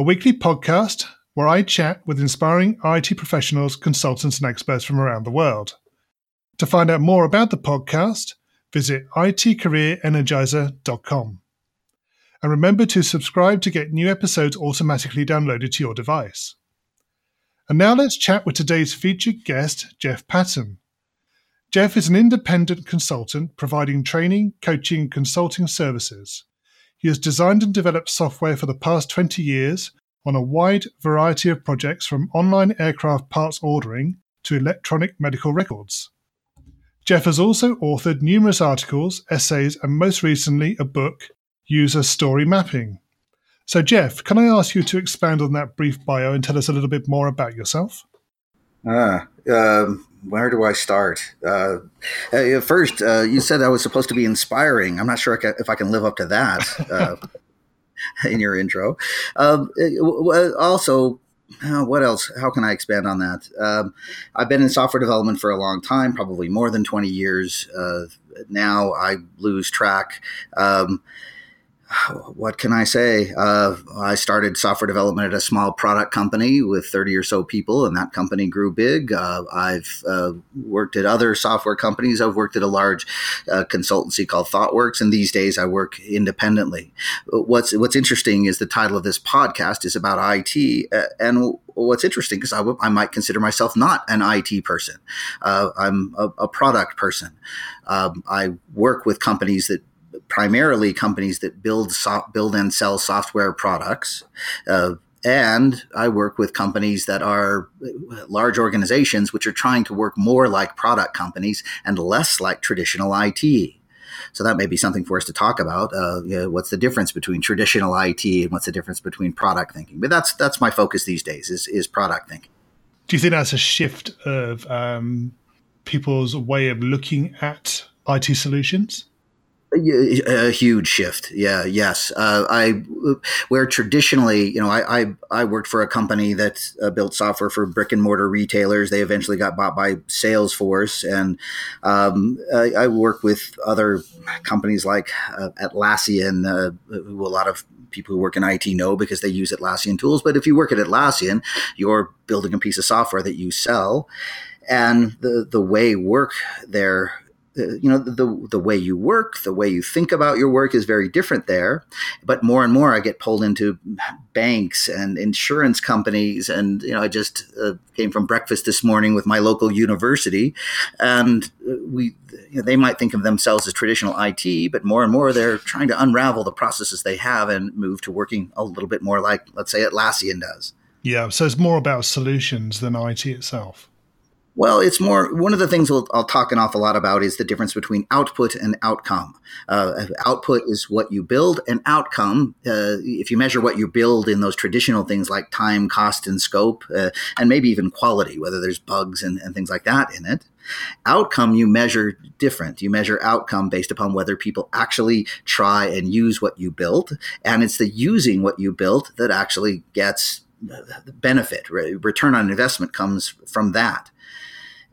a weekly podcast where I chat with inspiring IT professionals, consultants, and experts from around the world. To find out more about the podcast, visit itcareerenergizer.com. And remember to subscribe to get new episodes automatically downloaded to your device. And now let's chat with today's featured guest, Jeff Patton. Jeff is an independent consultant providing training, coaching, and consulting services. He has designed and developed software for the past 20 years on a wide variety of projects from online aircraft parts ordering to electronic medical records. Jeff has also authored numerous articles, essays, and most recently a book, User Story Mapping. So, Jeff, can I ask you to expand on that brief bio and tell us a little bit more about yourself? Ah, um, where do I start? Uh, uh, first, uh, you said I was supposed to be inspiring. I'm not sure if I can live up to that uh, in your intro. Um, uh, also, uh, what else? How can I expand on that? Um, I've been in software development for a long time, probably more than 20 years. now I lose track. Um, what can I say? Uh, I started software development at a small product company with 30 or so people, and that company grew big. Uh, I've uh, worked at other software companies. I've worked at a large uh, consultancy called ThoughtWorks, and these days I work independently. What's What's interesting is the title of this podcast is about IT, uh, and what's interesting because I, w- I might consider myself not an IT person. Uh, I'm a, a, product person. Um, I work with companies that primarily companies that build so- build and sell software products. Uh, and I work with companies that are large organizations which are trying to work more like product companies and less like traditional IT. So that may be something for us to talk about. Uh, you know, what's the difference between traditional IT and what's the difference between product thinking? But that's that's my focus these days is is product thinking. Do you think that's a shift of um, people's way of looking at IT solutions? A huge shift. Yeah. Yes. Uh, I where traditionally, you know, I, I, I worked for a company that uh, built software for brick and mortar retailers. They eventually got bought by Salesforce, and um, I, I, work with other companies like uh, Atlassian, uh, who a lot of people who work in IT know because they use Atlassian tools. But if you work at Atlassian, you're building a piece of software that you sell, and the the way work there you know the the way you work, the way you think about your work is very different there. But more and more, I get pulled into banks and insurance companies, and you know, I just uh, came from breakfast this morning with my local university, and uh, we you know, they might think of themselves as traditional IT, but more and more they're trying to unravel the processes they have and move to working a little bit more like, let's say, Atlassian does. Yeah, so it's more about solutions than IT itself. Well, it's more one of the things I'll, I'll, talk an awful lot about is the difference between output and outcome. Uh, output is what you build, and outcome, uh, if you measure what you build in those traditional things like time, cost, and scope, uh, and maybe even quality, whether there's bugs and, and things like that in it. Outcome you measure different. You measure outcome based upon whether people actually try and use what you built, and it's the using what you built that actually gets the benefit. Return on investment comes from that.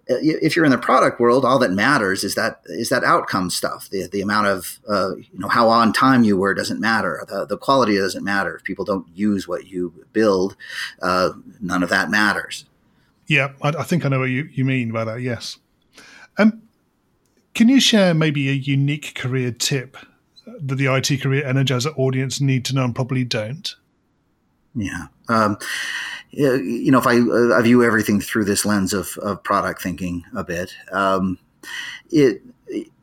Uh, if you're in the product world, all that matters is that is that outcome stuff. The the amount of uh, you know how on time you were doesn't matter. The, the quality doesn't matter. If people don't use what you build, uh, none of that matters. Yeah, I, I, think I know what you, you mean by that. Yes. Um, can you share maybe a unique career tip that the IT career energizer audience need to know and probably don't? Yeah. Um, you know, if I, I, view everything through this lens of, of product thinking a bit, um, it,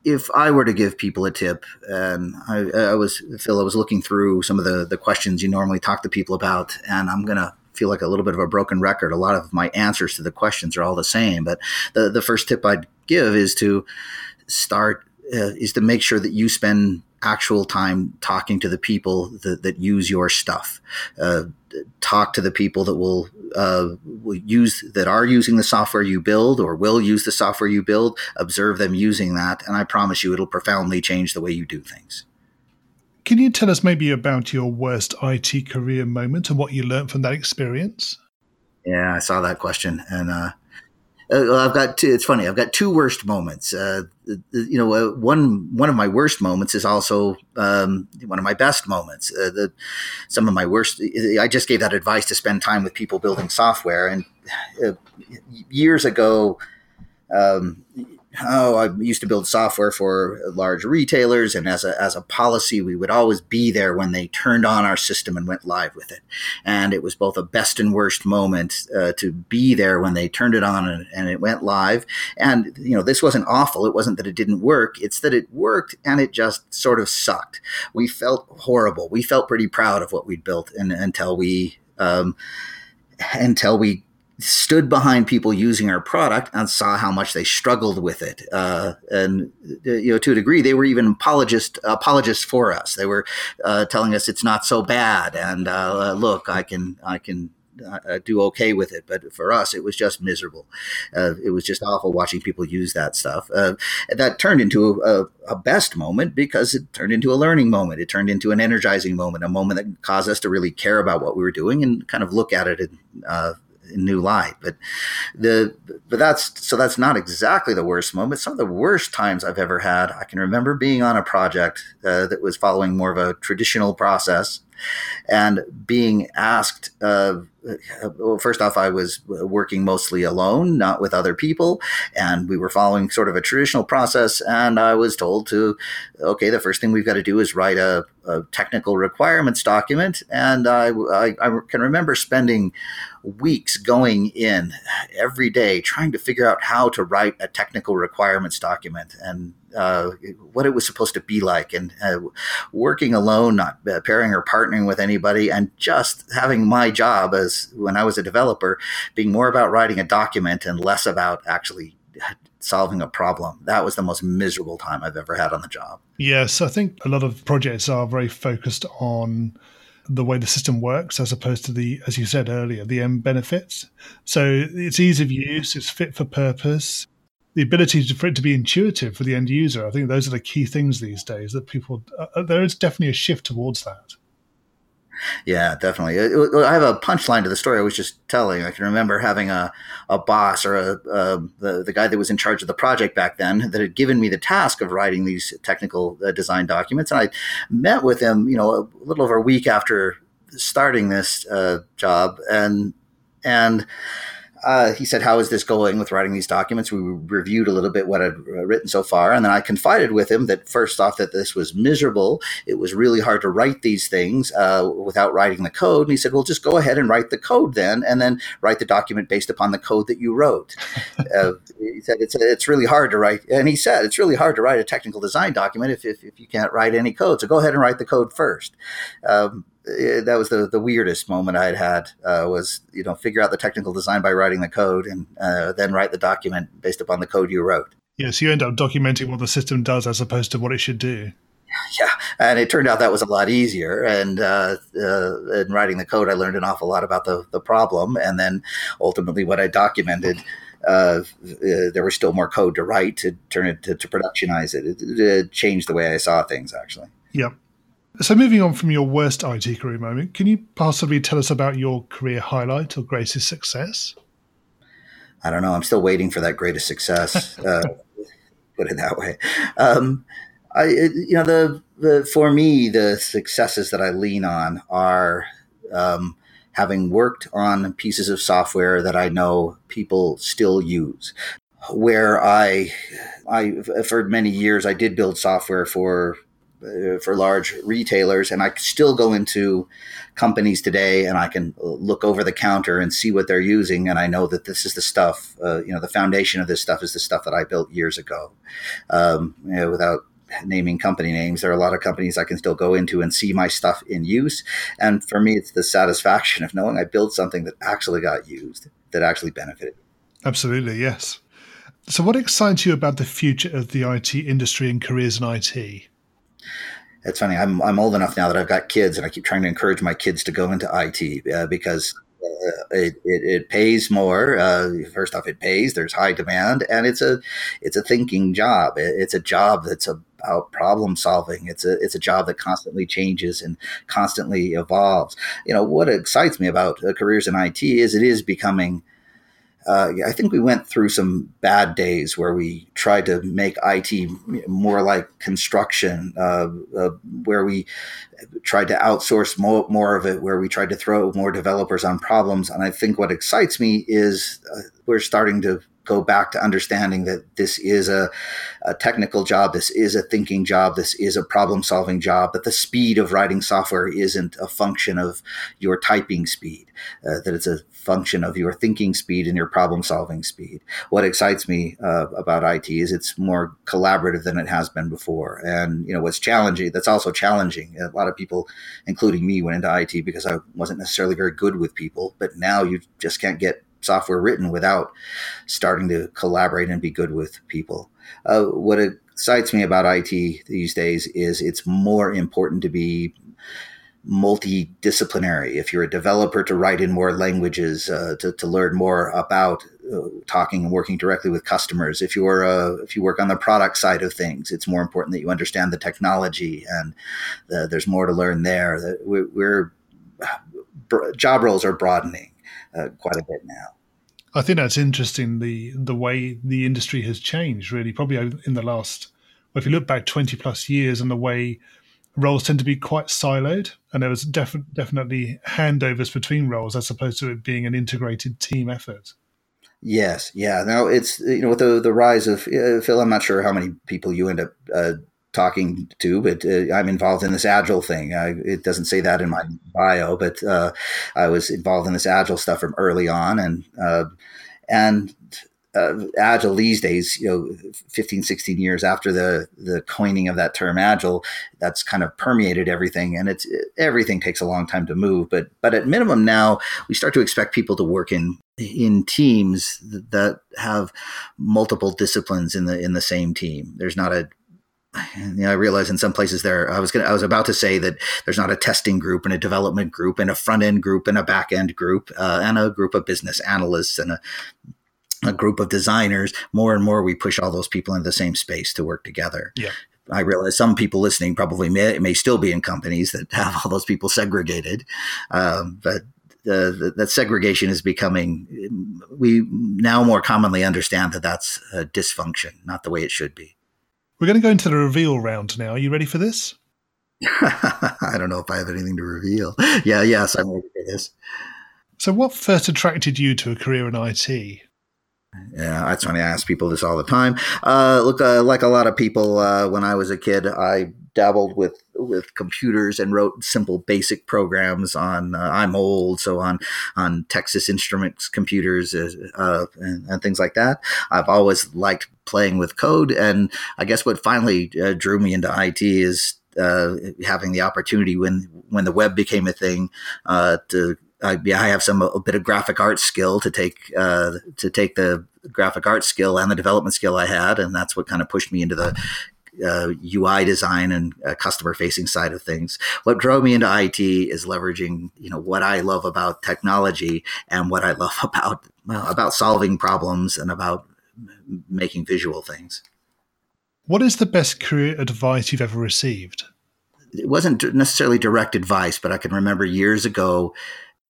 if I were to give people a tip, and I, I, was Phil, I was looking through some of the the questions you normally talk to people about, and I'm gonna feel like a little bit of a broken record. A lot of my answers to the questions are all the same, but the the first tip I'd give is to start uh, is to make sure that you spend actual time talking to the people that, that use your stuff. Uh, talk to the people that will, uh, will use that are using the software you build or will use the software you build. Observe them using that, and I promise you, it'll profoundly change the way you do things. Can you tell us maybe about your worst IT career moment and what you learned from that experience? Yeah, I saw that question, and uh, uh, I've got two. It's funny. I've got two worst moments. Uh, you know, uh, one one of my worst moments is also um, one of my best moments. Uh, the, some of my worst. I just gave that advice to spend time with people building software, and uh, years ago, um, oh, I used to build software for large retailers, and as a as a policy, we would always be there when they turned on our system and went live with it. And it was both a best and worst moment uh, to be there when they turned it on and, and, it went live. And you know, this wasn't awful. It wasn't that it didn't work. It's that it worked and it just sort of sucked. We felt horrible. We felt pretty proud of what we'd built, and, until we um, until we stood behind people using our product and saw how much they struggled with it. Uh, and you know, to a degree, they were even apologist apologists for us. They were uh, telling us it's not so bad, and uh, look, I can I can uh, do okay with it. But for us, it was just miserable. Uh, it was just awful watching people use that stuff. Uh, that turned into a, a, best moment because it turned into a learning moment. It turned into an energizing moment, a moment that caused us to really care about what we were doing and kind of look at it in, uh, new light. But the but that's so that's not exactly the worst moment. Some of the worst times I've ever had. I can remember being on a project uh, that was following more of a traditional process and being asked uh, well, first off, I was working mostly alone, not with other people, and we were following sort of a traditional process. And I was told to, okay, the first thing we've got to do is write a, a technical requirements document. And I, I, I, can remember spending weeks going in every day trying to figure out how to write a technical requirements document and uh, what it was supposed to be like, and uh, working alone, not uh, pairing or partnering with anybody, and just having my job as when I was a developer being more about writing a document and less about actually solving a problem. That was the most miserable time I've ever had on the job. Yes, I think a lot of projects are very focused on the way the system works as opposed to the, as you said earlier, the end benefits. So it's ease of use, it's fit for purpose, the ability to, for it to be intuitive for the end user. I think those are the key things these days that people, uh there is definitely a shift towards that. Yeah, definitely. I have a punchline to the story I was just telling. I can remember having a, a boss or a, a the, the guy that was in charge of the project back then that had given me the task of writing these technical uh, design documents. And I met with him, you know, a little over a week after starting this uh, job. And, and, uh, he said, "How is this going with writing these documents?" We reviewed a little bit what I'd uh, written so far, and then I confided with him that first off, that this was miserable. It was really hard to write these things uh, without writing the code. And he said, "Well, just go ahead and write the code then, and then write the document based upon the code that you wrote." uh, he said, "It's it's really hard to write," and he said, "It's really hard to write a technical design document if if, if you can't write any code. So go ahead and write the code first. Um, that was the, the weirdest moment I had had uh, was you know figure out the technical design by writing the code and uh, then write the document based upon the code you wrote. Yeah, so you end up documenting what the system does as opposed to what it should do. Yeah, and it turned out that was a lot easier. And uh, uh in writing the code, I learned an awful lot about the the problem, and then ultimately what I documented. Uh, uh, there was still more code to write to turn it to, to productionize it. It, it changed the way I saw things, actually. Yep. So, moving on from your worst IT career moment, can you possibly tell us about your career highlight or greatest success? I don't know. I'm still waiting for that greatest success. uh, put it that way. Um, I, you know, the, the for me, the successes that I lean on are um, having worked on pieces of software that I know people still use. Where I, I for many years, I did build software for uh, for large retailers, and I still go into companies today and I can look over the counter and see what they're using, and I know that this is the stuff. Uh, you know, the foundation of this stuff is the stuff that I built years ago. Um, you know, without naming company names, there are a lot of companies I can still go into and see my stuff in use, and for me, it's the satisfaction of knowing I built something that actually got used, that actually benefited. Absolutely, yes. So, what excites you about the future of the IT industry and careers in IT? It's funny. I'm I'm old enough now that I've got kids, and I keep trying to encourage my kids to go into IT uh, because uh, it, it, it, pays more. Uh, first off, it pays. There's high demand, and it's a it's a thinking job. It's a job that's about problem solving. It's a it's a job that constantly changes and constantly evolves. You know what excites me about uh, careers in IT is it is becoming uh, I think we went through some bad days where we tried to make IT more like construction, uh, uh, where we tried to outsource more, more of it, where we tried to throw more developers on problems. And I think what excites me is uh, we're starting to go back to understanding that this is a, a, technical job, this is a thinking job, this is a problem solving job, that the speed of writing software isn't a function of your typing speed, uh, that it's a function of your thinking speed and your problem solving speed. What excites me uh, about IT is it's more collaborative than it has been before. And, you know, what's challenging, that's also challenging. A lot of people, including me, went into IT because I wasn't necessarily very good with people, but now you just can't get software written without starting to collaborate and be good with people. Uh, what excites me about IT these days is it's more important to be multidisciplinary. If you're a developer, to write in more languages, uh, to, to learn more about uh, talking and working directly with customers. If you're uh, if you work on the product side of things, it's more important that you understand the technology, and the, there's more to learn there. We're, we're job roles are broadening uh, quite a bit now. I think that's interesting. The the way the industry has changed, really, probably in the last. Well, if you look back twenty plus years, and the way roles tend to be quite siloed, and there was def- definitely handovers between roles as opposed to it being an integrated team effort. Yes, yeah. Now it's you know with the the rise of uh, Phil. I'm not sure how many people you end up uh, talking to, but uh, I'm involved in this agile thing. I, it doesn't say that in my bio, but uh, I was involved in this agile stuff from early on, and uh, and uh, agile these days, you know, 15, 16 years after the the coining of that term agile, that's kind of permeated everything, and it's everything takes a long time to move. But but at minimum now, we start to expect people to work in in teams that have multiple disciplines in the in the same team. There's not a you know, I realize in some places there, I was going I was about to say that there's not a testing group and a development group and a front end group and a back end group uh, and a group of business analysts and a, a group of designers. More and more, we push all those people into the same space to work together. Yeah. I realize some people listening probably may, may still be in companies that have all those people segregated, um, but uh, that segregation is becoming. We now more commonly understand that that's a dysfunction, not the way it should be. We're going to go into the reveal round now. Are you ready for this? I don't know if I have anything to reveal. Yeah, yes, I'm ready for this. So, what first attracted you to a career in IT? Yeah, that's funny. I ask people this all the time. Uh, look, uh, like a lot of people, uh, when I was a kid, I dabbled with with computers and wrote simple basic programs on. Uh, I'm old, so on on Texas Instruments computers uh, and, and, things like that. I've always liked playing with code, and I guess what finally uh, drew me into IT is uh, having the opportunity when when the web became a thing uh, to I, yeah, I have some a bit of graphic art skill to take uh, to take the graphic art skill and the development skill I had, and that's what kind of pushed me into the uh, UI design and uh, customer facing side of things. What drove me into IT is leveraging, you know, what I love about technology and what I love about well, about solving problems and about making visual things. What is the best career advice you've ever received? It wasn't necessarily direct advice, but I can remember years ago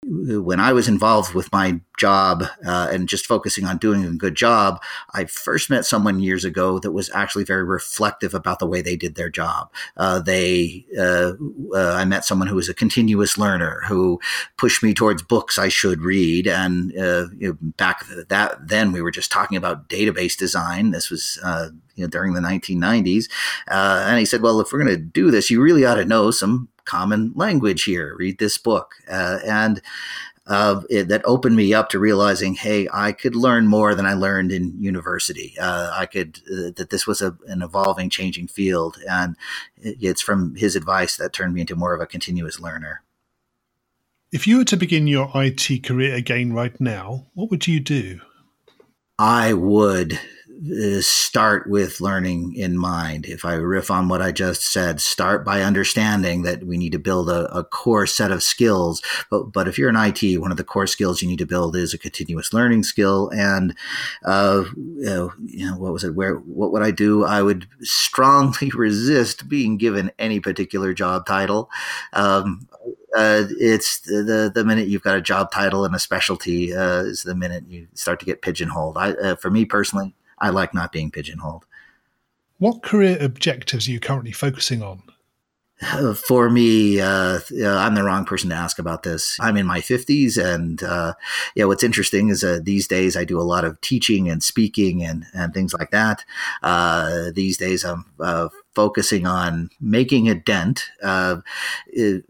when I was involved with my job uh, and just focusing on doing a good job, I first met someone years ago that was actually very reflective about the way they did their job. Uh, they, uh, uh I met someone who was a continuous learner who pushed me towards books I should read. And uh, you know, back that then, we were just talking about database design. This was uh, you know, during the 1990s, and he said, "Well, if we're going to do this, you really ought to know some common language here. Read this book. Uh, and uh, it, that opened me up to realizing, hey, I could learn more than I learned in university. Uh, I could uh, that this was a, an evolving, changing field, and it's from his advice that turned me into more of a continuous learner. If you were to begin your IT career again right now, what would you do? I would start with learning in mind. If I riff on what I just said, start by understanding that we need to build a, a, core set of skills. But, but if you're in IT, one of the core skills you need to build is a continuous learning skill. And, uh, you know, what was it? Where, what would I do? I would strongly resist being given any particular job title. Um, uh, it's the the minute you've got a job title and a specialty uh, is the minute you start to get pigeonholed. I, uh, for me personally, I like not being pigeonholed. What career objectives are you currently focusing on? For me, uh, I'm the wrong person to ask about this. I'm in my 50s, and uh, yeah, what's interesting is uh, these days I do a lot of teaching and speaking and and things like that. Uh, these days I'm uh, focusing on making a dent. Uh, it,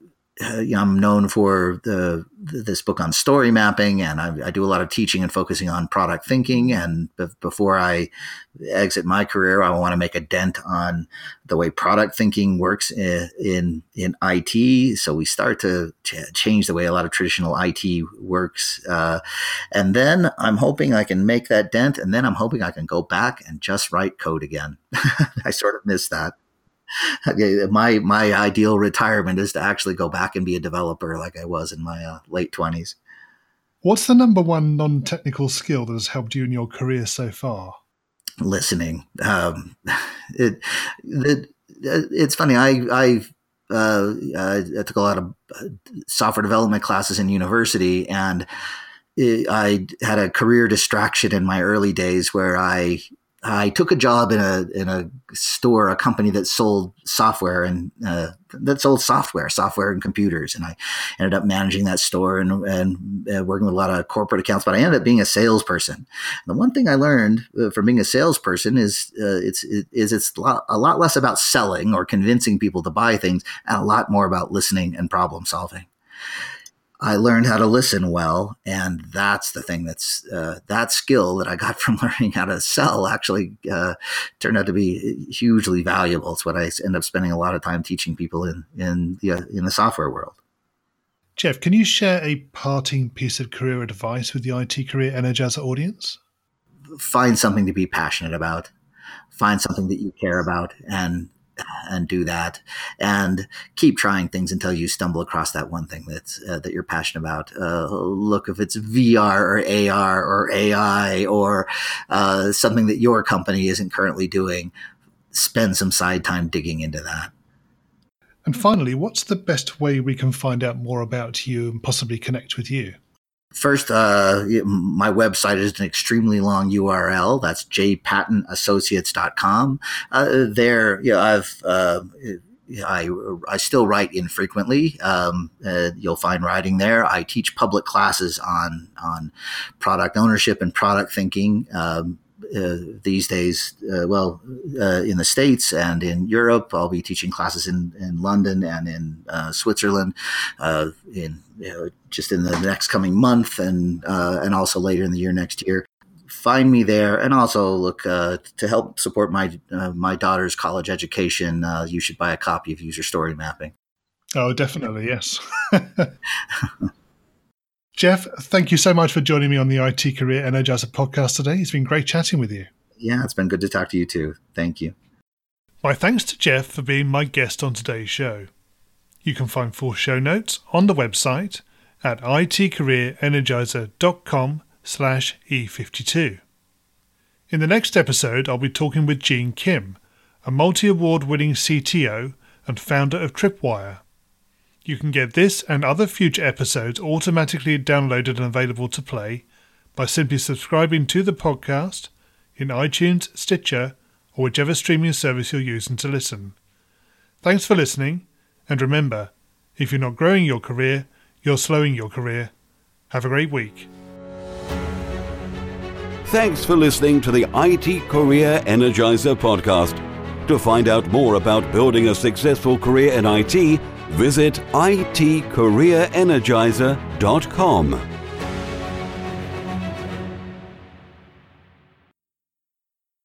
uh, you know, I'm known for the, this book on story mapping, and I, I, do a lot of teaching and focusing on product thinking. And be- before I exit my career, I want to make a dent on the way product thinking works in in, in IT. So we start to ch- change the way a lot of traditional IT works, uh, and then I'm hoping I can make that dent, and then I'm hoping I can go back and just write code again. I sort of miss that my my ideal retirement is to actually go back and be a developer like I was in my uh, late twenties. What's the number one non-technical skill that has helped you in your career so far? Listening. Um, it, it, it's funny. I I uh, I took a lot of uh, software development classes in university, and I had a career distraction in my early days where I I took a job in a in a store, a company that sold software and uh, that sold software, software and computers, and I ended up managing that store and and uh, working with a lot of corporate accounts. But I ended up being a salesperson. And the one thing I learned uh, from being a salesperson is uh, it's it, is it's a lot, a lot less about selling or convincing people to buy things, and a lot more about listening and problem solving. I learned how to listen well, and that's the thing that's uh, that skill that I got from learning how to sell actually uh, turned out to be hugely valuable. It's what I end up spending a lot of time teaching people in in the uh, in the software world. Jeff, can you share a parting piece of career advice with the IT Career Energizer audience? Find something to be passionate about. Find something that you care about, and and do that and keep trying things until you stumble across that one thing that's uh, that you're passionate about. Uh, look if it's VR or AR or AI or uh, something that your company isn't currently doing spend some side time digging into that. And finally what's the best way we can find out more about you and possibly connect with you First, uh, my website is an extremely long URL. That's jpattonassociates.com. Uh, there, you know, I've, uh, I, I still write infrequently. Um, uh, you'll find writing there. I teach public classes on on product ownership and product thinking. Um, uh, these days, uh, well, uh, in the States and in Europe. I'll be teaching classes in, in London and in uh, Switzerland uh, in you know, just in the next coming month and uh, and also later in the year next year. Find me there, and also look to help support my my daughter's college education. you should buy a copy of User Story Mapping. Oh, definitely, yes. Jeff, thank you so much for joining me on the IT Career Energizer podcast today. It's been great chatting with you. Yeah, it's been good to talk to you too. Thank you. My thanks to Jeff for being my guest on today's show. You can find full show notes on the website at itcareerenergizer.com slash E52. In the next episode, I'll be talking with Gene Kim, a multi-award winning CTO and founder of Tripwire. You can get this and other future episodes automatically downloaded and available to play by simply subscribing to the podcast in iTunes, Stitcher, or whichever streaming service you're using to listen. Thanks for listening, and remember, if you're not growing your career, you're slowing your career. Have a great week. Thanks for listening to the IT Career Energizer podcast. To find out more about building a successful career in IT, visit itcareerenergizer.com.